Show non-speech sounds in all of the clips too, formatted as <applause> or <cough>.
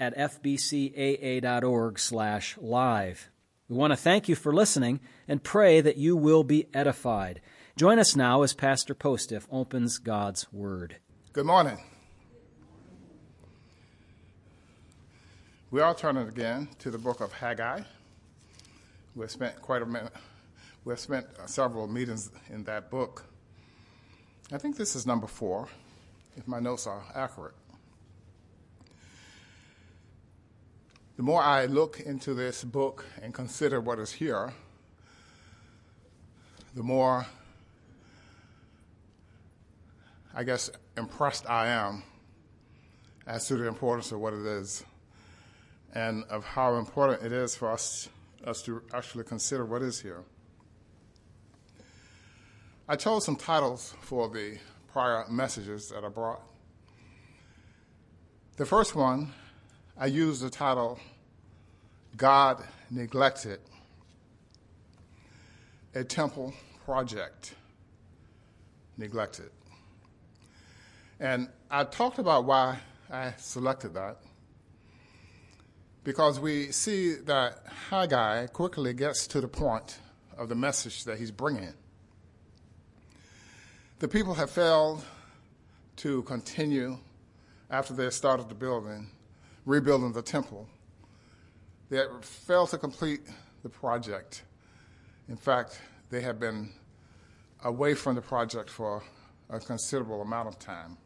at fbcaa.org slash live. We want to thank you for listening and pray that you will be edified. Join us now as Pastor Postiff opens God's Word. Good morning. We are turning again to the book of Haggai. We've spent quite a minute, we've spent several meetings in that book. I think this is number four, if my notes are accurate. The more I look into this book and consider what is here, the more, I guess, impressed I am as to the importance of what it is and of how important it is for us, us to actually consider what is here. I chose some titles for the prior messages that I brought. The first one I used the title God Neglected a Temple Project. Neglected. And I talked about why I selected that. Because we see that Haggai quickly gets to the point of the message that he's bringing. The people have failed to continue after they started the building, rebuilding the temple. They failed to complete the project. In fact, they had been away from the project for a considerable amount of time.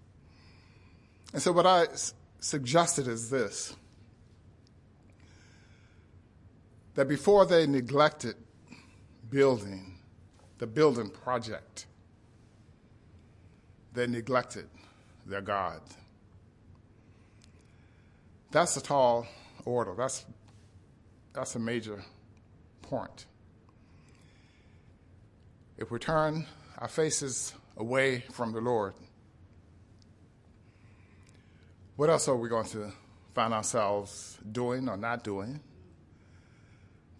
And so, what I suggested is this that before they neglected building, the building project, they neglected their God. That's a tall order. That's, that's a major point. If we turn our faces away from the Lord, what else are we going to find ourselves doing or not doing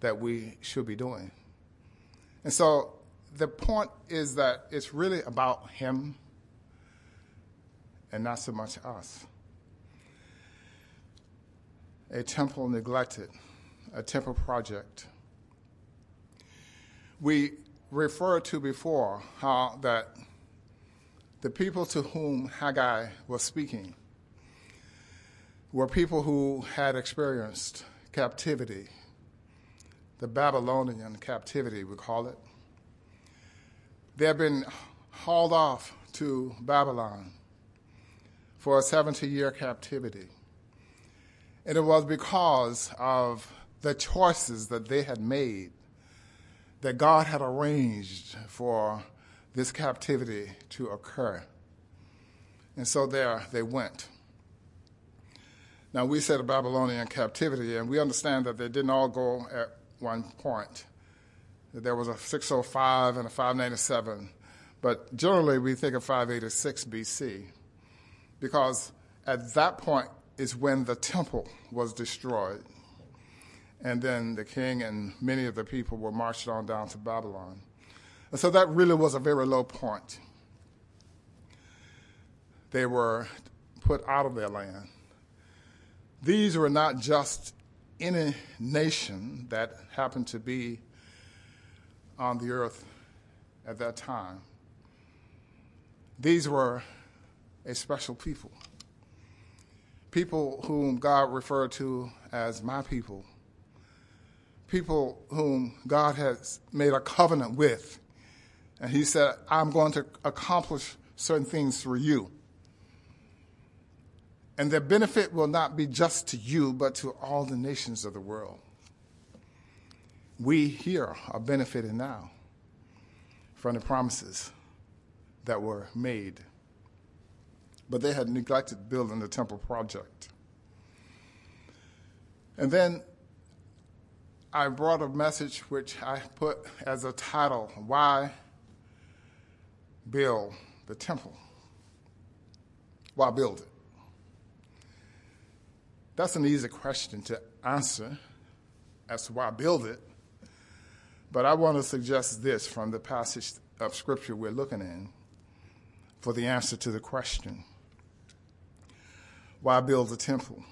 that we should be doing? And so the point is that it's really about Him and not so much us a temple neglected, a temple project. We referred to before how that the people to whom Haggai was speaking were people who had experienced captivity, the Babylonian captivity, we call it. They had been hauled off to Babylon for a 70 year captivity. And it was because of the choices that they had made that God had arranged for this captivity to occur. And so there they went. Now, we said a Babylonian captivity, and we understand that they didn't all go at one point. There was a 605 and a 597, but generally we think of 586 BC because at that point is when the temple was destroyed. And then the king and many of the people were marched on down to Babylon. And so that really was a very low point. They were put out of their land. These were not just any nation that happened to be on the earth at that time. These were a special people people whom God referred to as my people, people whom God has made a covenant with. And He said, I'm going to accomplish certain things through you. And their benefit will not be just to you, but to all the nations of the world. We here are benefiting now from the promises that were made but they had neglected building the temple project. And then I brought a message which I put as a title Why Build the Temple? Why build it? That's an easy question to answer as to why build it. But I want to suggest this from the passage of Scripture we're looking in for the answer to the question why build the temple?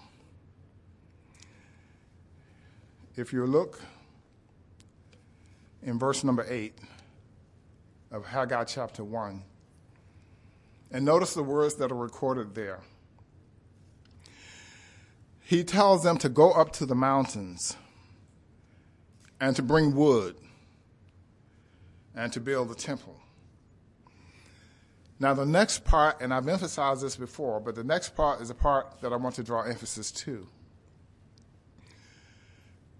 If you look in verse number 8 of Haggai chapter 1, and notice the words that are recorded there. He tells them to go up to the mountains and to bring wood and to build the temple. Now, the next part, and I've emphasized this before, but the next part is a part that I want to draw emphasis to.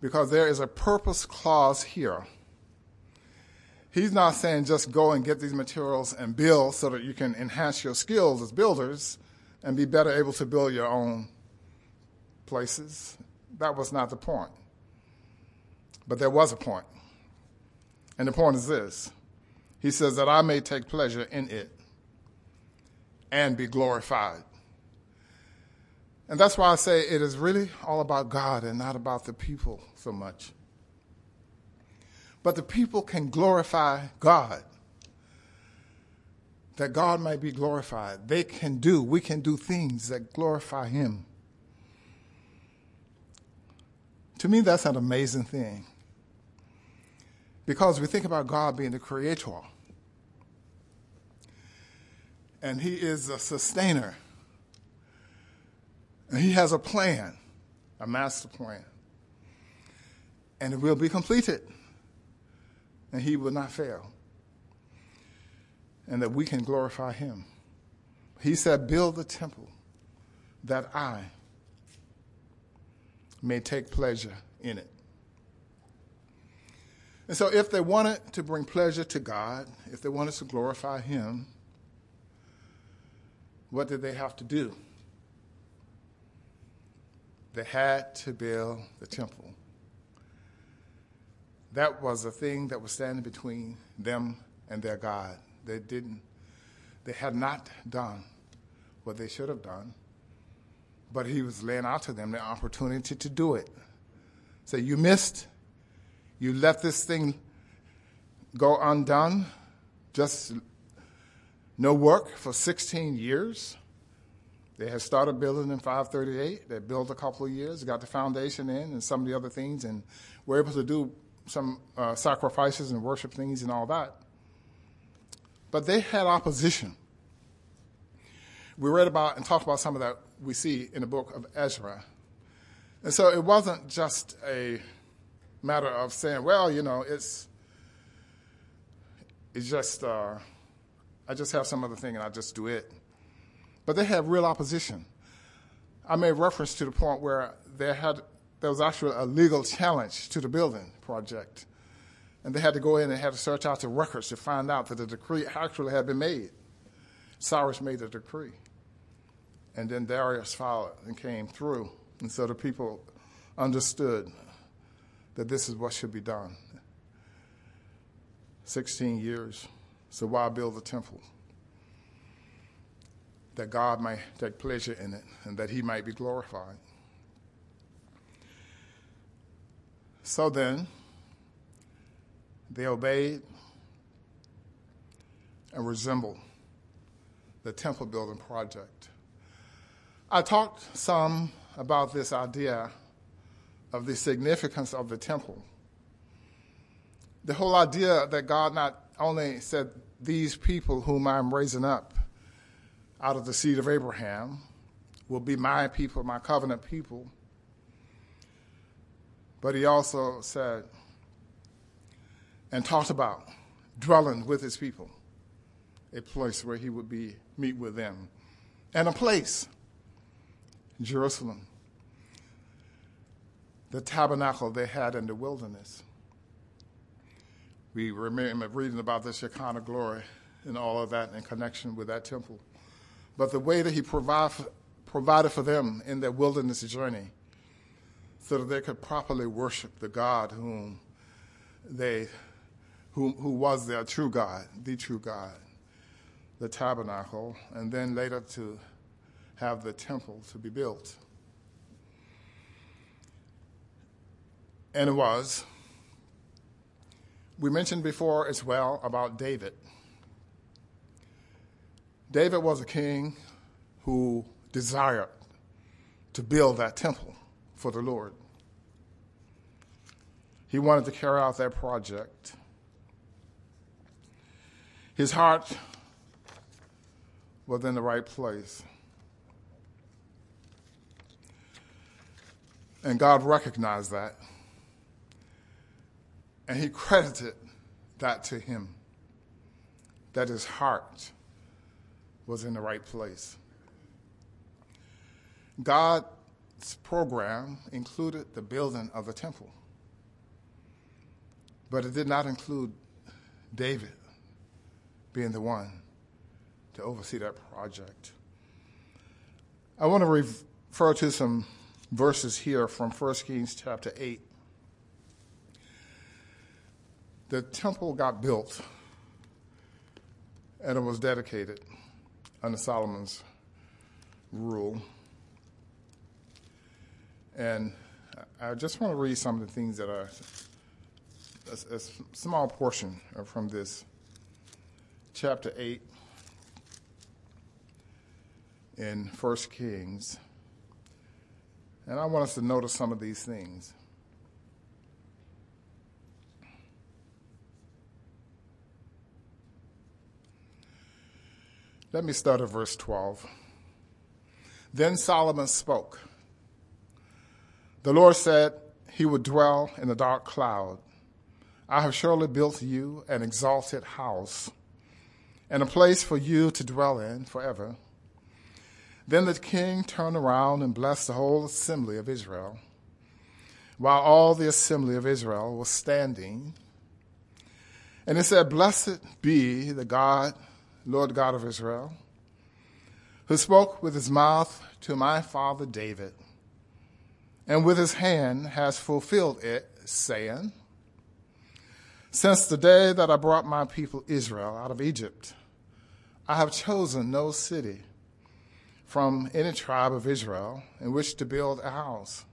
Because there is a purpose clause here. He's not saying just go and get these materials and build so that you can enhance your skills as builders and be better able to build your own places. That was not the point. But there was a point. And the point is this He says that I may take pleasure in it and be glorified. And that's why I say it is really all about God and not about the people so much. But the people can glorify God. That God may be glorified. They can do, we can do things that glorify Him. To me, that's an amazing thing. Because we think about God being the creator and He is a sustainer. And He has a plan, a master plan. And it will be completed. And He will not fail. And that we can glorify Him. He said, Build the temple that I may take pleasure in it. And so, if they wanted to bring pleasure to God, if they wanted to glorify Him, what did they have to do? They had to build the temple. That was the thing that was standing between them and their God. They didn't, they had not done what they should have done, but he was laying out to them the opportunity to do it. So you missed, you let this thing go undone, just no work for 16 years. They had started building in 538. They built a couple of years, got the foundation in, and some of the other things, and were able to do some uh, sacrifices and worship things and all that. But they had opposition. We read about and talked about some of that we see in the book of Ezra. And so it wasn't just a matter of saying, well, you know, it's, it's just. Uh, I just have some other thing and I just do it. But they have real opposition. I made reference to the point where there had there was actually a legal challenge to the building project. And they had to go in and had to search out the records to find out that the decree actually had been made. Cyrus made the decree. And then Darius followed and came through. And so the people understood that this is what should be done. 16 years. So why build a temple? That God might take pleasure in it and that he might be glorified. So then, they obeyed and resembled the temple building project. I talked some about this idea of the significance of the temple. The whole idea that God not only said, These people whom I'm raising up out of the seed of Abraham will be my people, my covenant people. But he also said and talked about dwelling with his people, a place where he would be meet with them, and a place, Jerusalem, the tabernacle they had in the wilderness. We remember reading about the Shekinah glory and all of that in connection with that temple. But the way that he provide, provided for them in their wilderness journey so that they could properly worship the God whom they, who, who was their true God, the true God, the tabernacle, and then later to have the temple to be built. And it was. We mentioned before as well about David. David was a king who desired to build that temple for the Lord. He wanted to carry out that project. His heart was in the right place. And God recognized that. And He credited that to him, that his heart was in the right place. God's program included the building of the temple, but it did not include David being the one to oversee that project. I want to refer to some verses here from 1 Kings chapter 8. The temple got built and it was dedicated under Solomon's rule. And I just want to read some of the things that are a, a small portion from this chapter 8 in 1 Kings. And I want us to notice some of these things. Let me start at verse 12. Then Solomon spoke. The Lord said he would dwell in the dark cloud. I have surely built you an exalted house and a place for you to dwell in forever. Then the king turned around and blessed the whole assembly of Israel. While all the assembly of Israel was standing, and he said, Blessed be the God Lord God of Israel, who spoke with his mouth to my father David, and with his hand has fulfilled it, saying, Since the day that I brought my people Israel out of Egypt, I have chosen no city from any tribe of Israel in which to build a house,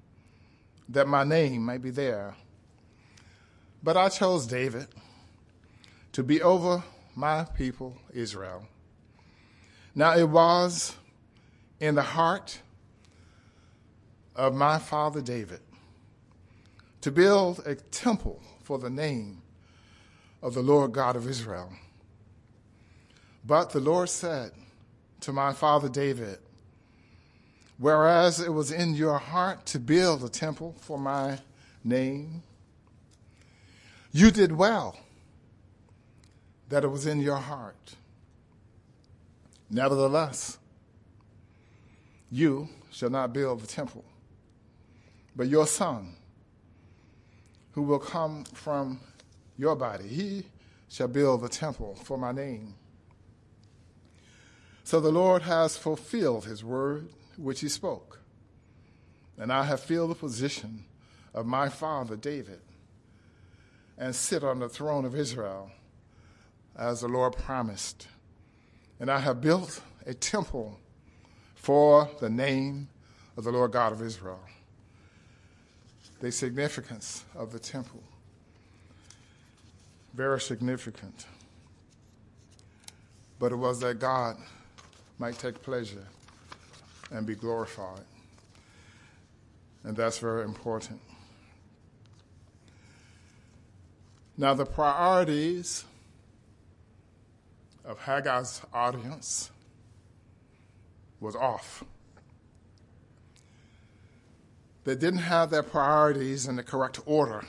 that my name may be there. But I chose David to be over my people Israel. Now it was in the heart of my father David to build a temple for the name of the Lord God of Israel. But the Lord said to my father David, Whereas it was in your heart to build a temple for my name, you did well that it was in your heart. Nevertheless, you shall not build the temple, but your son, who will come from your body, he shall build the temple for my name. So the Lord has fulfilled his word which he spoke, and I have filled the position of my father David and sit on the throne of Israel as the Lord promised. And I have built a temple for the name of the Lord God of Israel. The significance of the temple. Very significant. But it was that God might take pleasure and be glorified. And that's very important. Now, the priorities of Haggai's audience was off. They didn't have their priorities in the correct order.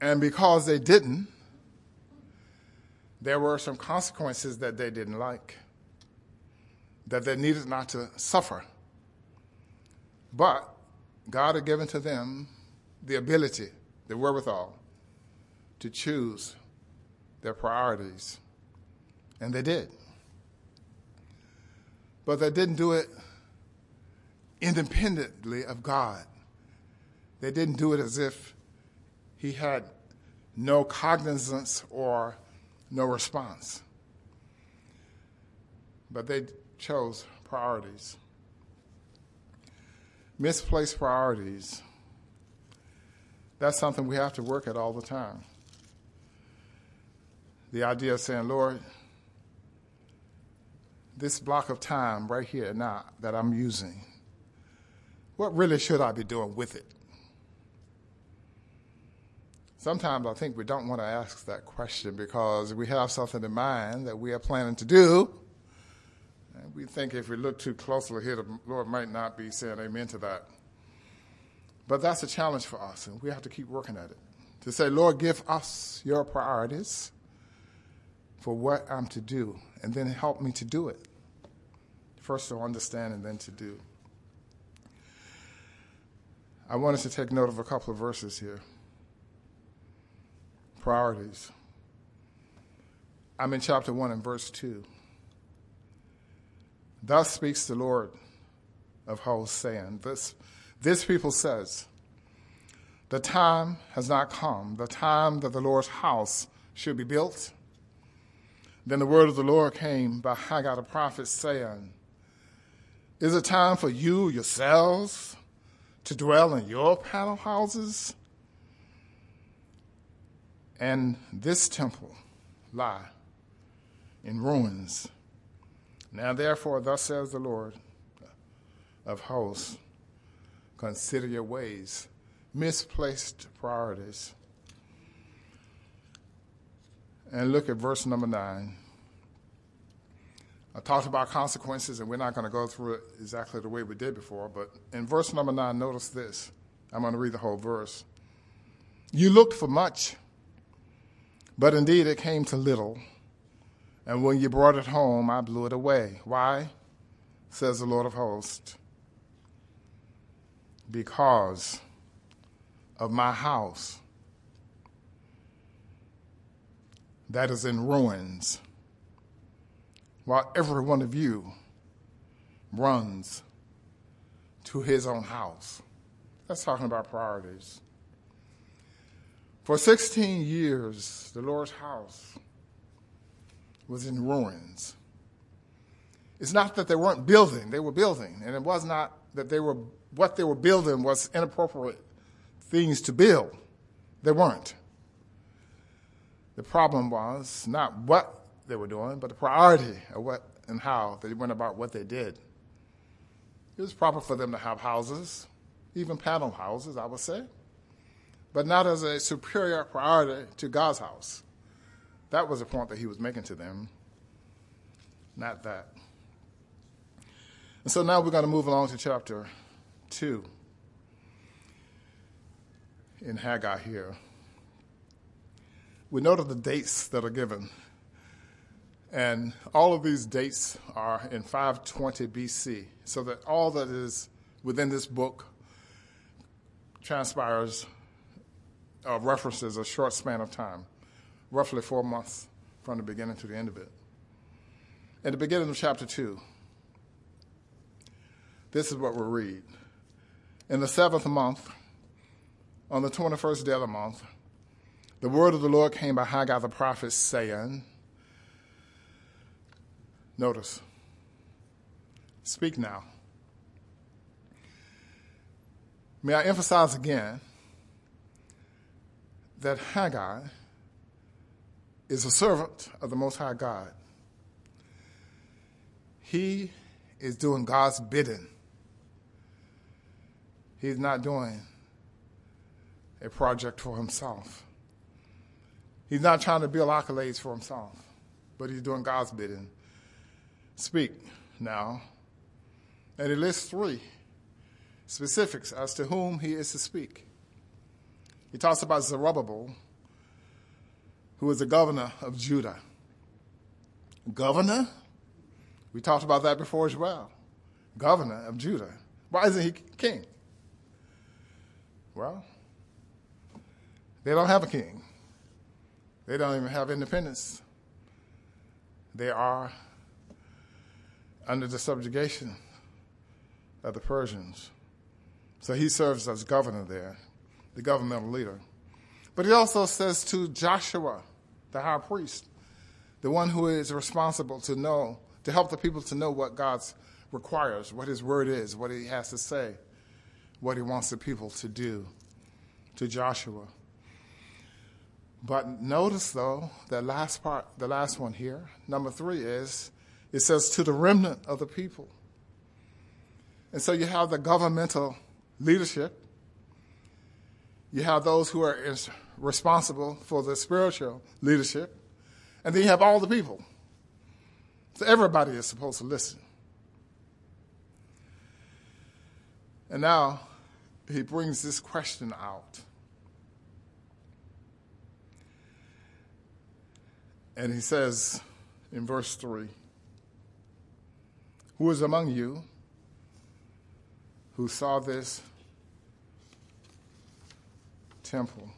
And because they didn't, there were some consequences that they didn't like, that they needed not to suffer. But God had given to them the ability, the wherewithal, to choose their priorities. And they did. But they didn't do it independently of God. They didn't do it as if he had no cognizance or no response. But they chose priorities. Misplaced priorities. That's something we have to work at all the time. The idea of saying, Lord, this block of time right here now that I'm using, what really should I be doing with it? Sometimes I think we don't want to ask that question because we have something in mind that we are planning to do. And we think if we look too closely here, the Lord might not be saying amen to that. But that's a challenge for us, and we have to keep working at it. To say, Lord, give us your priorities for what I'm to do, and then help me to do it. First to understand and then to do. I want us to take note of a couple of verses here. Priorities. I'm in chapter 1 and verse 2. Thus speaks the Lord of hosts, saying, This, this people says, The time has not come, the time that the Lord's house should be built. Then the word of the Lord came by Haggai the prophet, saying, Is it time for you yourselves to dwell in your panel houses? And this temple lie in ruins. Now, therefore, thus says the Lord of hosts consider your ways, misplaced priorities. And look at verse number nine. I talked about consequences, and we're not going to go through it exactly the way we did before, but in verse number nine, notice this. I'm going to read the whole verse. You looked for much, but indeed it came to little. And when you brought it home, I blew it away. Why? Says the Lord of hosts. Because of my house that is in ruins while every one of you runs to his own house. That's talking about priorities. For 16 years, the Lord's house was in ruins. It's not that they weren't building, they were building. And it was not that they were, what they were building was inappropriate things to build. They weren't. The problem was not what they were doing, but the priority of what and how they went about what they did. It was proper for them to have houses, even panel houses, I would say, but not as a superior priority to God's house. That was the point that he was making to them, not that. And so now we're going to move along to chapter 2 in Haggai here. We note the dates that are given and all of these dates are in 520 BC, so that all that is within this book transpires, uh, references a short span of time, roughly four months from the beginning to the end of it. At the beginning of chapter 2, this is what we'll read. In the seventh month, on the 21st day of the month, the word of the Lord came by Haggai the prophet, saying, Notice. Speak now. May I emphasize again that Haggai is a servant of the Most High God. He is doing God's bidding. He's not doing a project for himself. He's not trying to build accolades for himself, but he's doing God's bidding speak now. And he lists three specifics as to whom he is to speak. He talks about Zerubbabel, who is the governor of Judah. Governor? We talked about that before as well. Governor of Judah. Why isn't he king? Well, they don't have a king. They don't even have independence. They are under the subjugation of the Persians. So he serves as governor there, the governmental leader. But he also says to Joshua, the high priest, the one who is responsible to know, to help the people to know what God requires, what his word is, what he has to say, what he wants the people to do, to Joshua. But notice though, the last part, the last one here, number three is, it says to the remnant of the people. And so you have the governmental leadership. You have those who are responsible for the spiritual leadership. And then you have all the people. So everybody is supposed to listen. And now he brings this question out. And he says in verse 3 Who is among you who saw this temple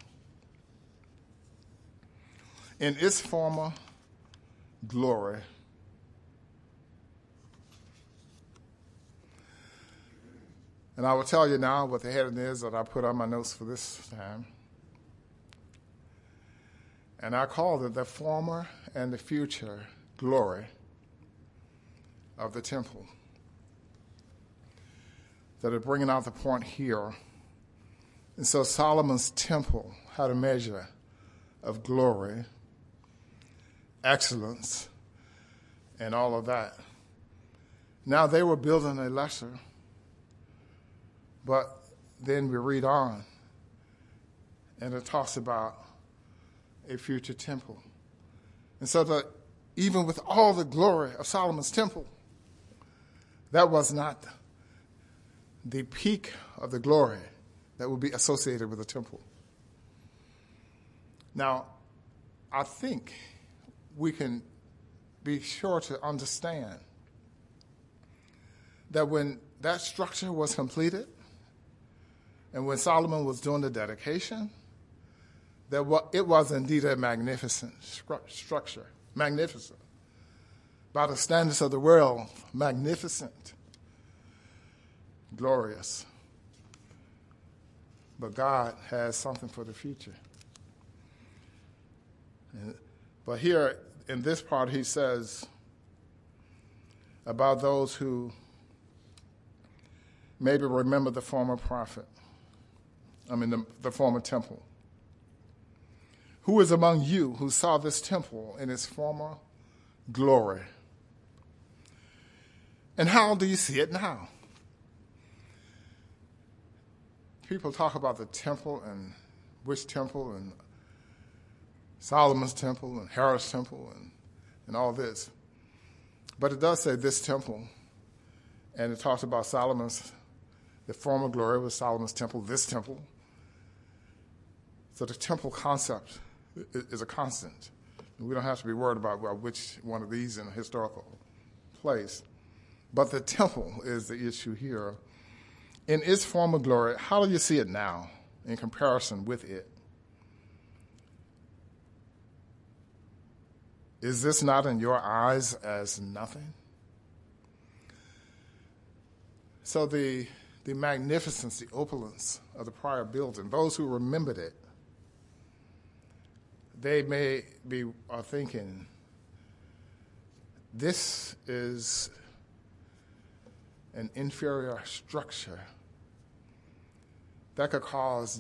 in its former glory? And I will tell you now what the heading is that I put on my notes for this time. And I called it the former and the future glory of the temple. That are bringing out the point here. And so Solomon's temple had a measure of glory, excellence, and all of that. Now they were building a lesser, but then we read on, and it talks about a future temple. And so that even with all the glory of Solomon's temple, that was not the peak of the glory that would be associated with the temple. Now, I think we can be sure to understand that when that structure was completed and when Solomon was doing the dedication, that it was indeed a magnificent structure, magnificent. By the standards of the world, magnificent, glorious. But God has something for the future. But here in this part, he says about those who maybe remember the former prophet, I mean, the, the former temple. Who is among you who saw this temple in its former glory? And how do you see it now? People talk about the temple and which temple and Solomon's temple and Herod's temple and, and all this. But it does say this temple, and it talks about Solomon's, the former glory was Solomon's temple, this temple. So the temple concept is a constant. We don't have to be worried about which one of these in a historical place. But the temple is the issue here. In its former glory, how do you see it now in comparison with it? Is this not in your eyes as nothing? So the, the magnificence, the opulence of the prior building, those who remembered it, they may be are thinking, this is an inferior structure that could cause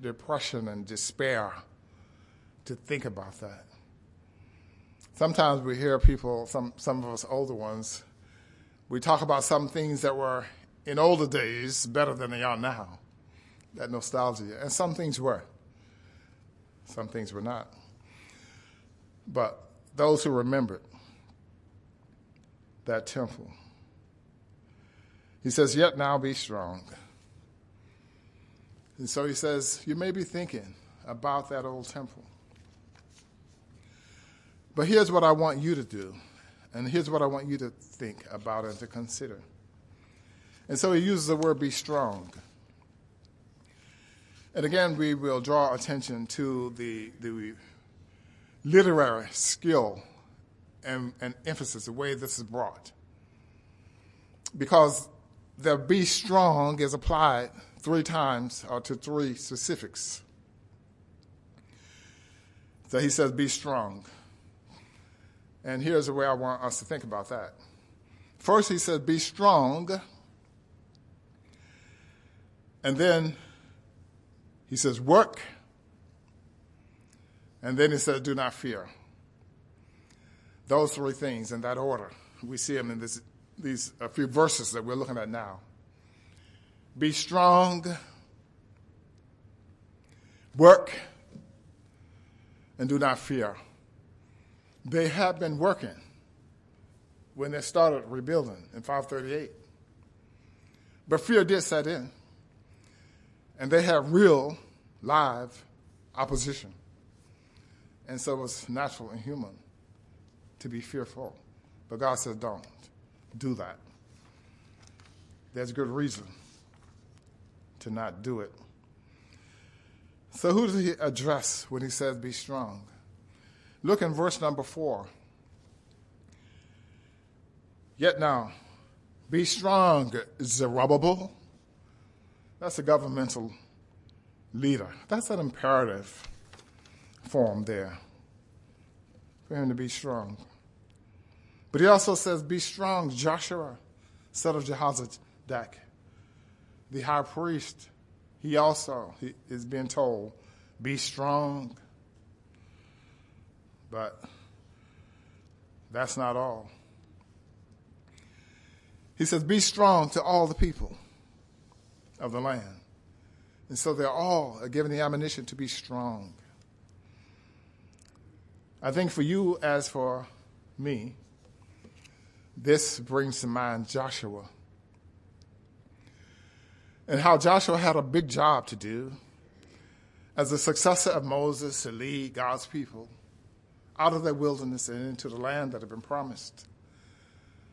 depression and despair to think about that. Sometimes we hear people, some, some of us older ones, we talk about some things that were in older days better than they are now, that nostalgia, and some things were. Some things were not. But those who remembered that temple, he says, Yet now be strong. And so he says, You may be thinking about that old temple. But here's what I want you to do, and here's what I want you to think about and to consider. And so he uses the word be strong. And again, we will draw attention to the, the literary skill and, and emphasis, the way this is brought. Because the be strong is applied three times or to three specifics. So he says, be strong. And here's the way I want us to think about that. First, he says, be strong. And then he says, work. And then he says, do not fear. Those three things in that order. We see them in this, these a few verses that we're looking at now. Be strong, work, and do not fear. They have been working when they started rebuilding in 538. But fear did set in, and they have real, live opposition. And so it's natural and human to be fearful. But God says, don't do that. There's good reason to not do it. So, who does he address when he says, be strong? Look in verse number four. Yet now, be strong, Zerubbabel. That's a governmental leader. That's an imperative form there for him to be strong. But he also says, Be strong, Joshua, son of Jehozadak. The high priest, he also is being told, Be strong. But that's not all. He says, Be strong to all the people of the land. And so they're all given the admonition to be strong. I think for you, as for me, this brings to mind Joshua and how Joshua had a big job to do as the successor of Moses to lead God's people out of their wilderness and into the land that had been promised.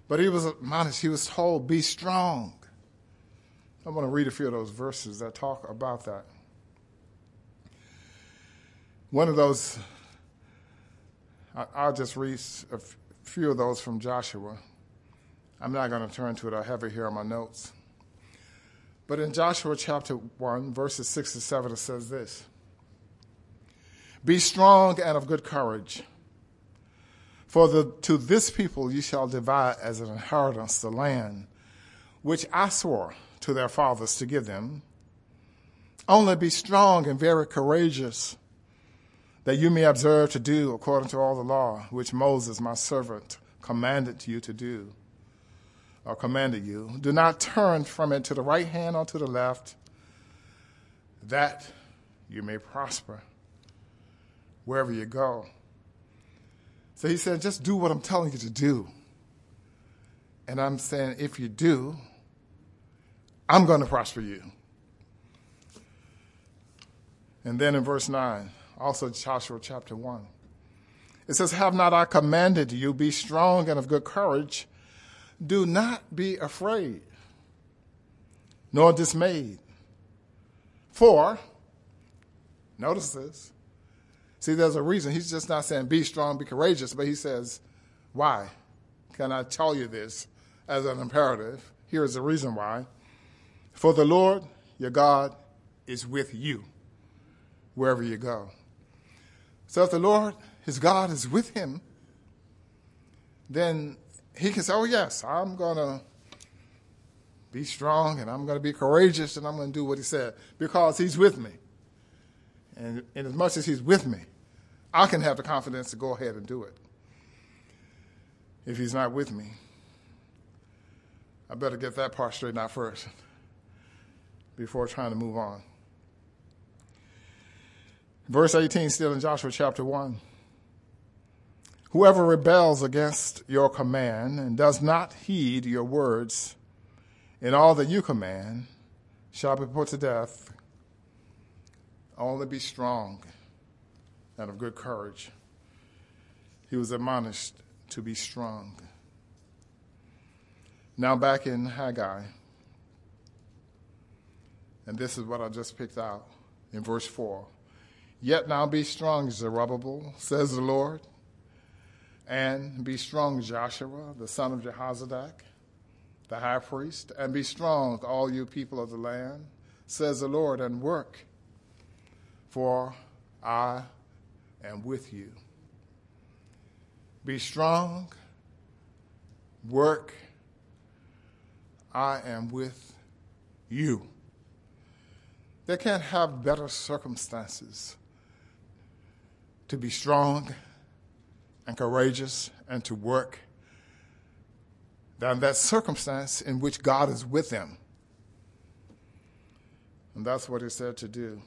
But he was admonished, he was told, be strong. I want to read a few of those verses that talk about that. One of those, I'll just read a few of those from Joshua. I'm not going to turn to it, I have it here on my notes. But in Joshua chapter 1, verses 6 to 7, it says this Be strong and of good courage, for the, to this people you shall divide as an inheritance the land which I swore to their fathers to give them. Only be strong and very courageous, that you may observe to do according to all the law which Moses, my servant, commanded you to do or commanded you. Do not turn from it to the right hand or to the left, that you may prosper wherever you go. So he said, just do what I'm telling you to do. And I'm saying, if you do, I'm going to prosper you. And then in verse 9, also Joshua chapter 1, it says, Have not I commanded you, be strong and of good courage? Do not be afraid, nor dismayed. For, notice this. See, there's a reason. He's just not saying be strong, be courageous, but he says, why? Can I tell you this as an imperative? Here is the reason why. For the Lord, your God, is with you wherever you go. So if the Lord, his God, is with him, then he can say, Oh, yes, I'm going to be strong and I'm going to be courageous and I'm going to do what he said because he's with me. And, and as much as he's with me, I can have the confidence to go ahead and do it. If he's not with me, I better get that part straightened out first before trying to move on. Verse 18, still in Joshua chapter 1. Whoever rebels against your command and does not heed your words in all that you command shall be put to death. Only be strong and of good courage. He was admonished to be strong. Now, back in Haggai, and this is what I just picked out in verse 4. Yet now be strong, Zerubbabel, says the Lord and be strong, Joshua, the son of Jehozadak. the high priest, and be strong, all you people of the land, says the Lord, and work, for I am with you. Be strong, work, I am with you. They can't have better circumstances to be strong and courageous and to work than that circumstance in which God is with them. And that's what he said to do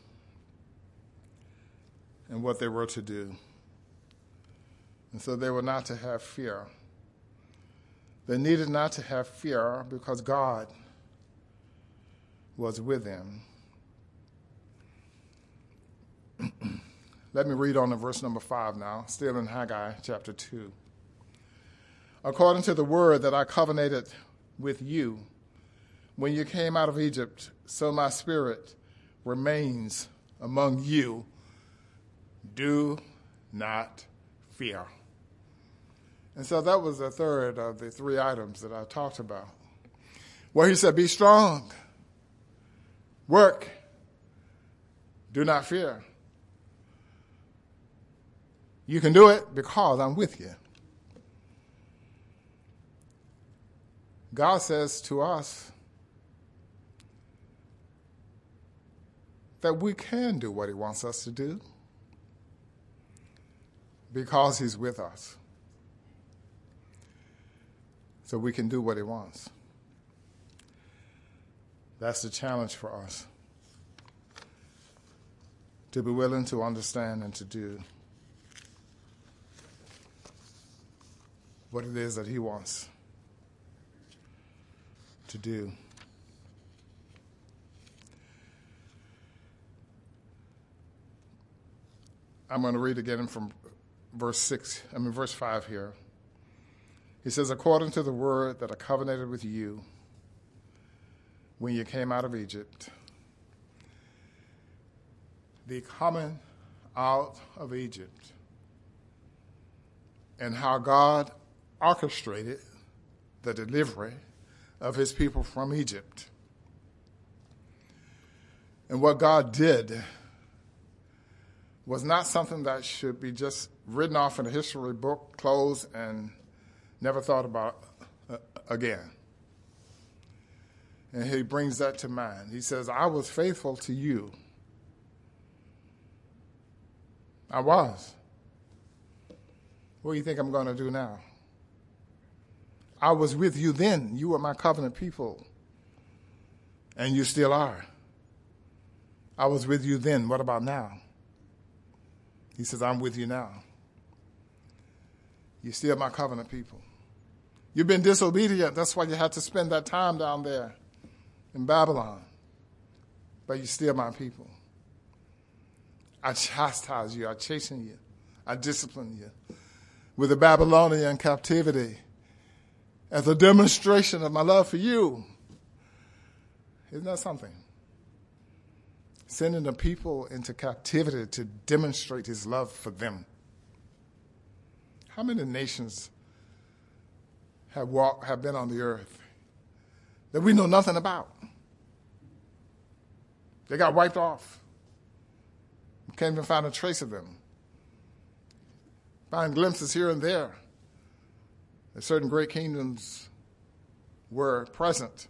and what they were to do. And so they were not to have fear. They needed not to have fear because God was with them. Let me read on to verse number five now, still in Haggai chapter 2. According to the word that I covenanted with you when you came out of Egypt, so my spirit remains among you. Do not fear. And so that was the third of the three items that I talked about. Where he said, Be strong, work, do not fear. You can do it because I'm with you. God says to us that we can do what He wants us to do because He's with us. So we can do what He wants. That's the challenge for us to be willing to understand and to do. What it is that He wants to do. I'm going to read again from verse 6, I mean, verse 5 here. He says, According to the word that I covenanted with you when you came out of Egypt, the coming out of Egypt, and how God orchestrated the delivery of his people from Egypt. And what God did was not something that should be just written off in a history book, closed, and never thought about uh, again. And he brings that to mind. He says, I was faithful to you. I was. What do you think I'm going to do now? I was with you then. You were my covenant people. And you still are. I was with you then. What about now? He says, I'm with you now. You're still my covenant people. You've been disobedient. That's why you had to spend that time down there in Babylon. But you're still my people. I chastise you. I chasten you. I discipline you. With the Babylonian captivity, as a demonstration of my love for you. Isn't that something? Sending the people into captivity to demonstrate his love for them. How many nations have walked, have been on the earth that we know nothing about? They got wiped off. We can't even find a trace of them. Find glimpses here and there that certain great kingdoms were present,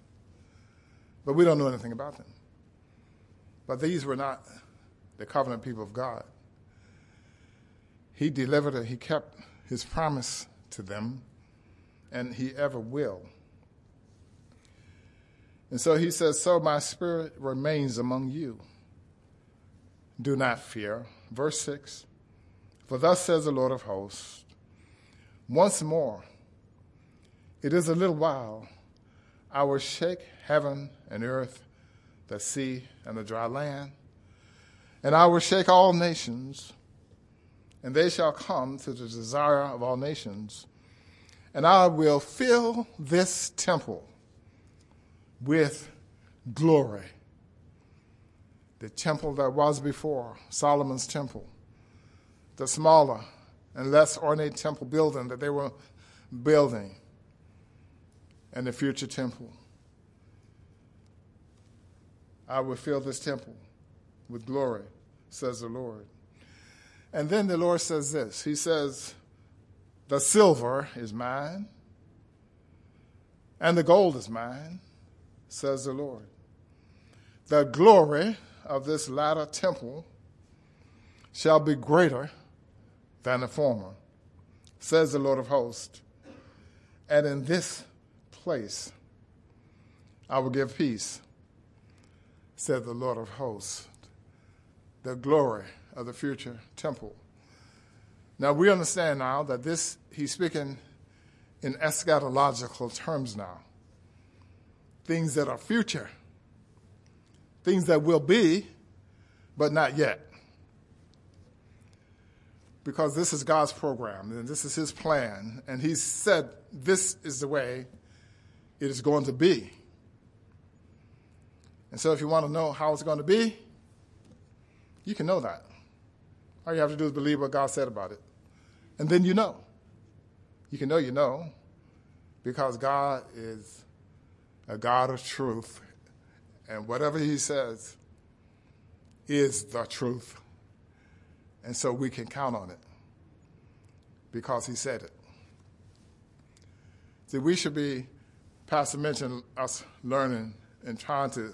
but we don't know anything about them. But these were not the covenant people of God. He delivered it, he kept his promise to them, and he ever will. And so he says, So my spirit remains among you. Do not fear. Verse 6 For thus says the Lord of hosts, once more it is a little while. I will shake heaven and earth, the sea and the dry land, and I will shake all nations, and they shall come to the desire of all nations, and I will fill this temple with glory. The temple that was before, Solomon's temple, the smaller and less ornate temple building that they were building and the future temple. I will fill this temple with glory, says the Lord. And then the Lord says this He says, The silver is mine, and the gold is mine, says the Lord. The glory of this latter temple shall be greater than the former, says the Lord of hosts. And in this place I will give peace, said the Lord of hosts. The glory of the future temple. Now we understand now that this, he's speaking in eschatological terms now. Things that are future, things that will be, but not yet. Because this is God's program and this is his plan, and he said this is the way it is going to be. And so, if you want to know how it's going to be, you can know that. All you have to do is believe what God said about it. And then you know. You can know you know because God is a God of truth. And whatever He says is the truth. And so we can count on it because He said it. See, we should be, Pastor mentioned us learning and trying to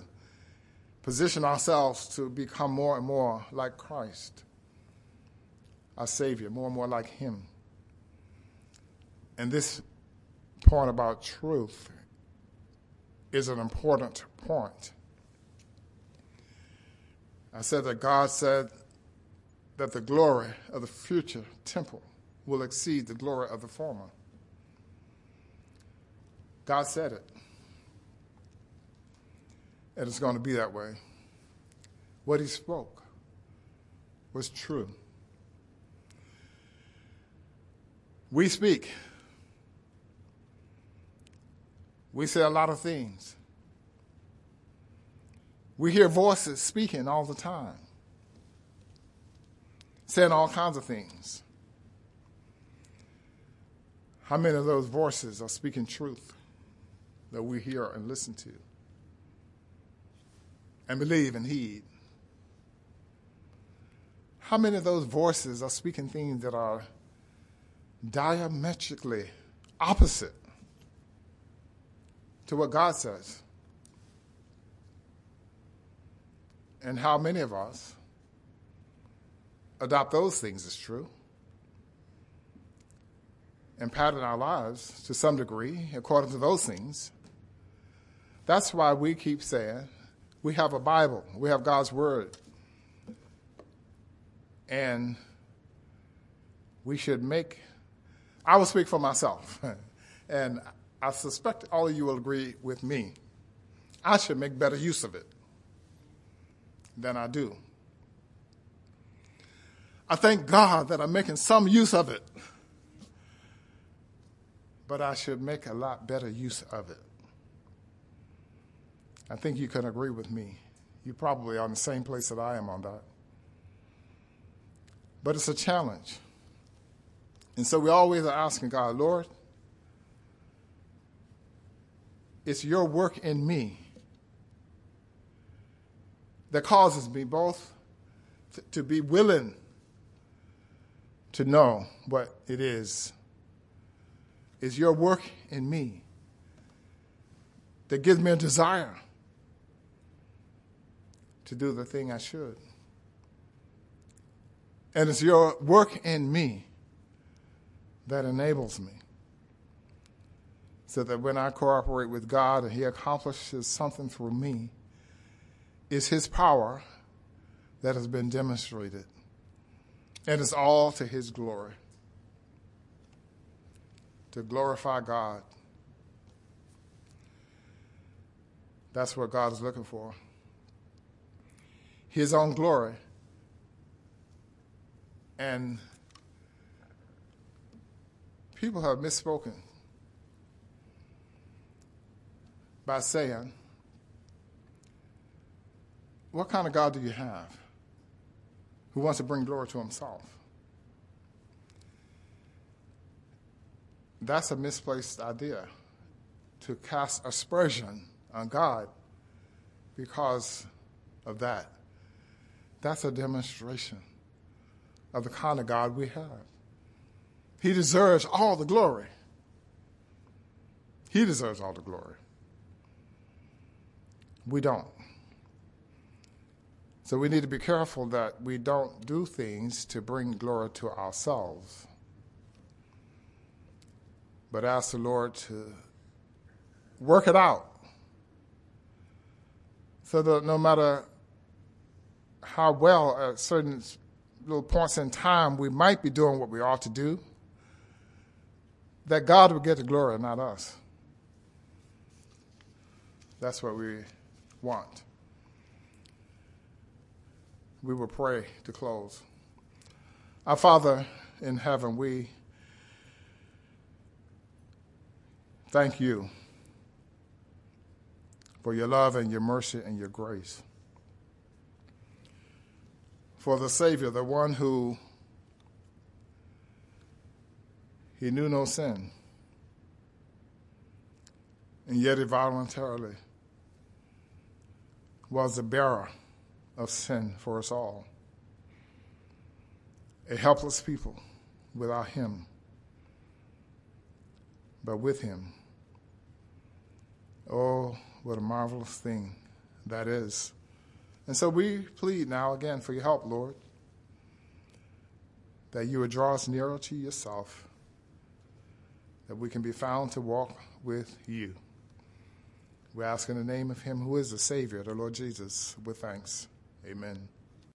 position ourselves to become more and more like Christ, our Savior, more and more like Him. And this point about truth is an important point. I said that God said that the glory of the future temple will exceed the glory of the former. God said it. And it's going to be that way. What he spoke was true. We speak. We say a lot of things. We hear voices speaking all the time, saying all kinds of things. How many of those voices are speaking truth that we hear and listen to? and believe and heed. How many of those voices are speaking things that are diametrically opposite to what God says? And how many of us adopt those things as true and pattern our lives to some degree according to those things? That's why we keep saying we have a Bible, we have God's Word. And we should make, I will speak for myself, <laughs> and I suspect all of you will agree with me. I should make better use of it than I do. I thank God that I'm making some use of it, but I should make a lot better use of it. I think you can agree with me. You probably are in the same place that I am on that. But it's a challenge. And so we always are asking God, Lord, it's your work in me that causes me both to be willing to know what it is. It's your work in me that gives me a desire to do the thing I should. And it's your work in me that enables me. So that when I cooperate with God and He accomplishes something through me, it's His power that has been demonstrated. And it's all to His glory. To glorify God. That's what God is looking for his own glory. And people have misspoken by saying, What kind of God do you have who wants to bring glory to himself? That's a misplaced idea to cast aspersion on God because of that. That's a demonstration of the kind of God we have. He deserves all the glory. He deserves all the glory. We don't. So we need to be careful that we don't do things to bring glory to ourselves, but ask the Lord to work it out so that no matter how well at certain little points in time we might be doing what we ought to do, that God will get the glory, not us. That's what we want we will pray to close. Our Father in heaven, we thank you for your love and your mercy and your grace. For the Savior, the one who he knew no sin, and yet he voluntarily was the bearer of sin for us all. A helpless people without Him, but with Him. Oh, what a marvelous thing that is. And so we plead now again for your help, Lord, that you would draw us nearer to yourself, that we can be found to walk with you. We ask in the name of Him who is the Savior, the Lord Jesus, with thanks. Amen.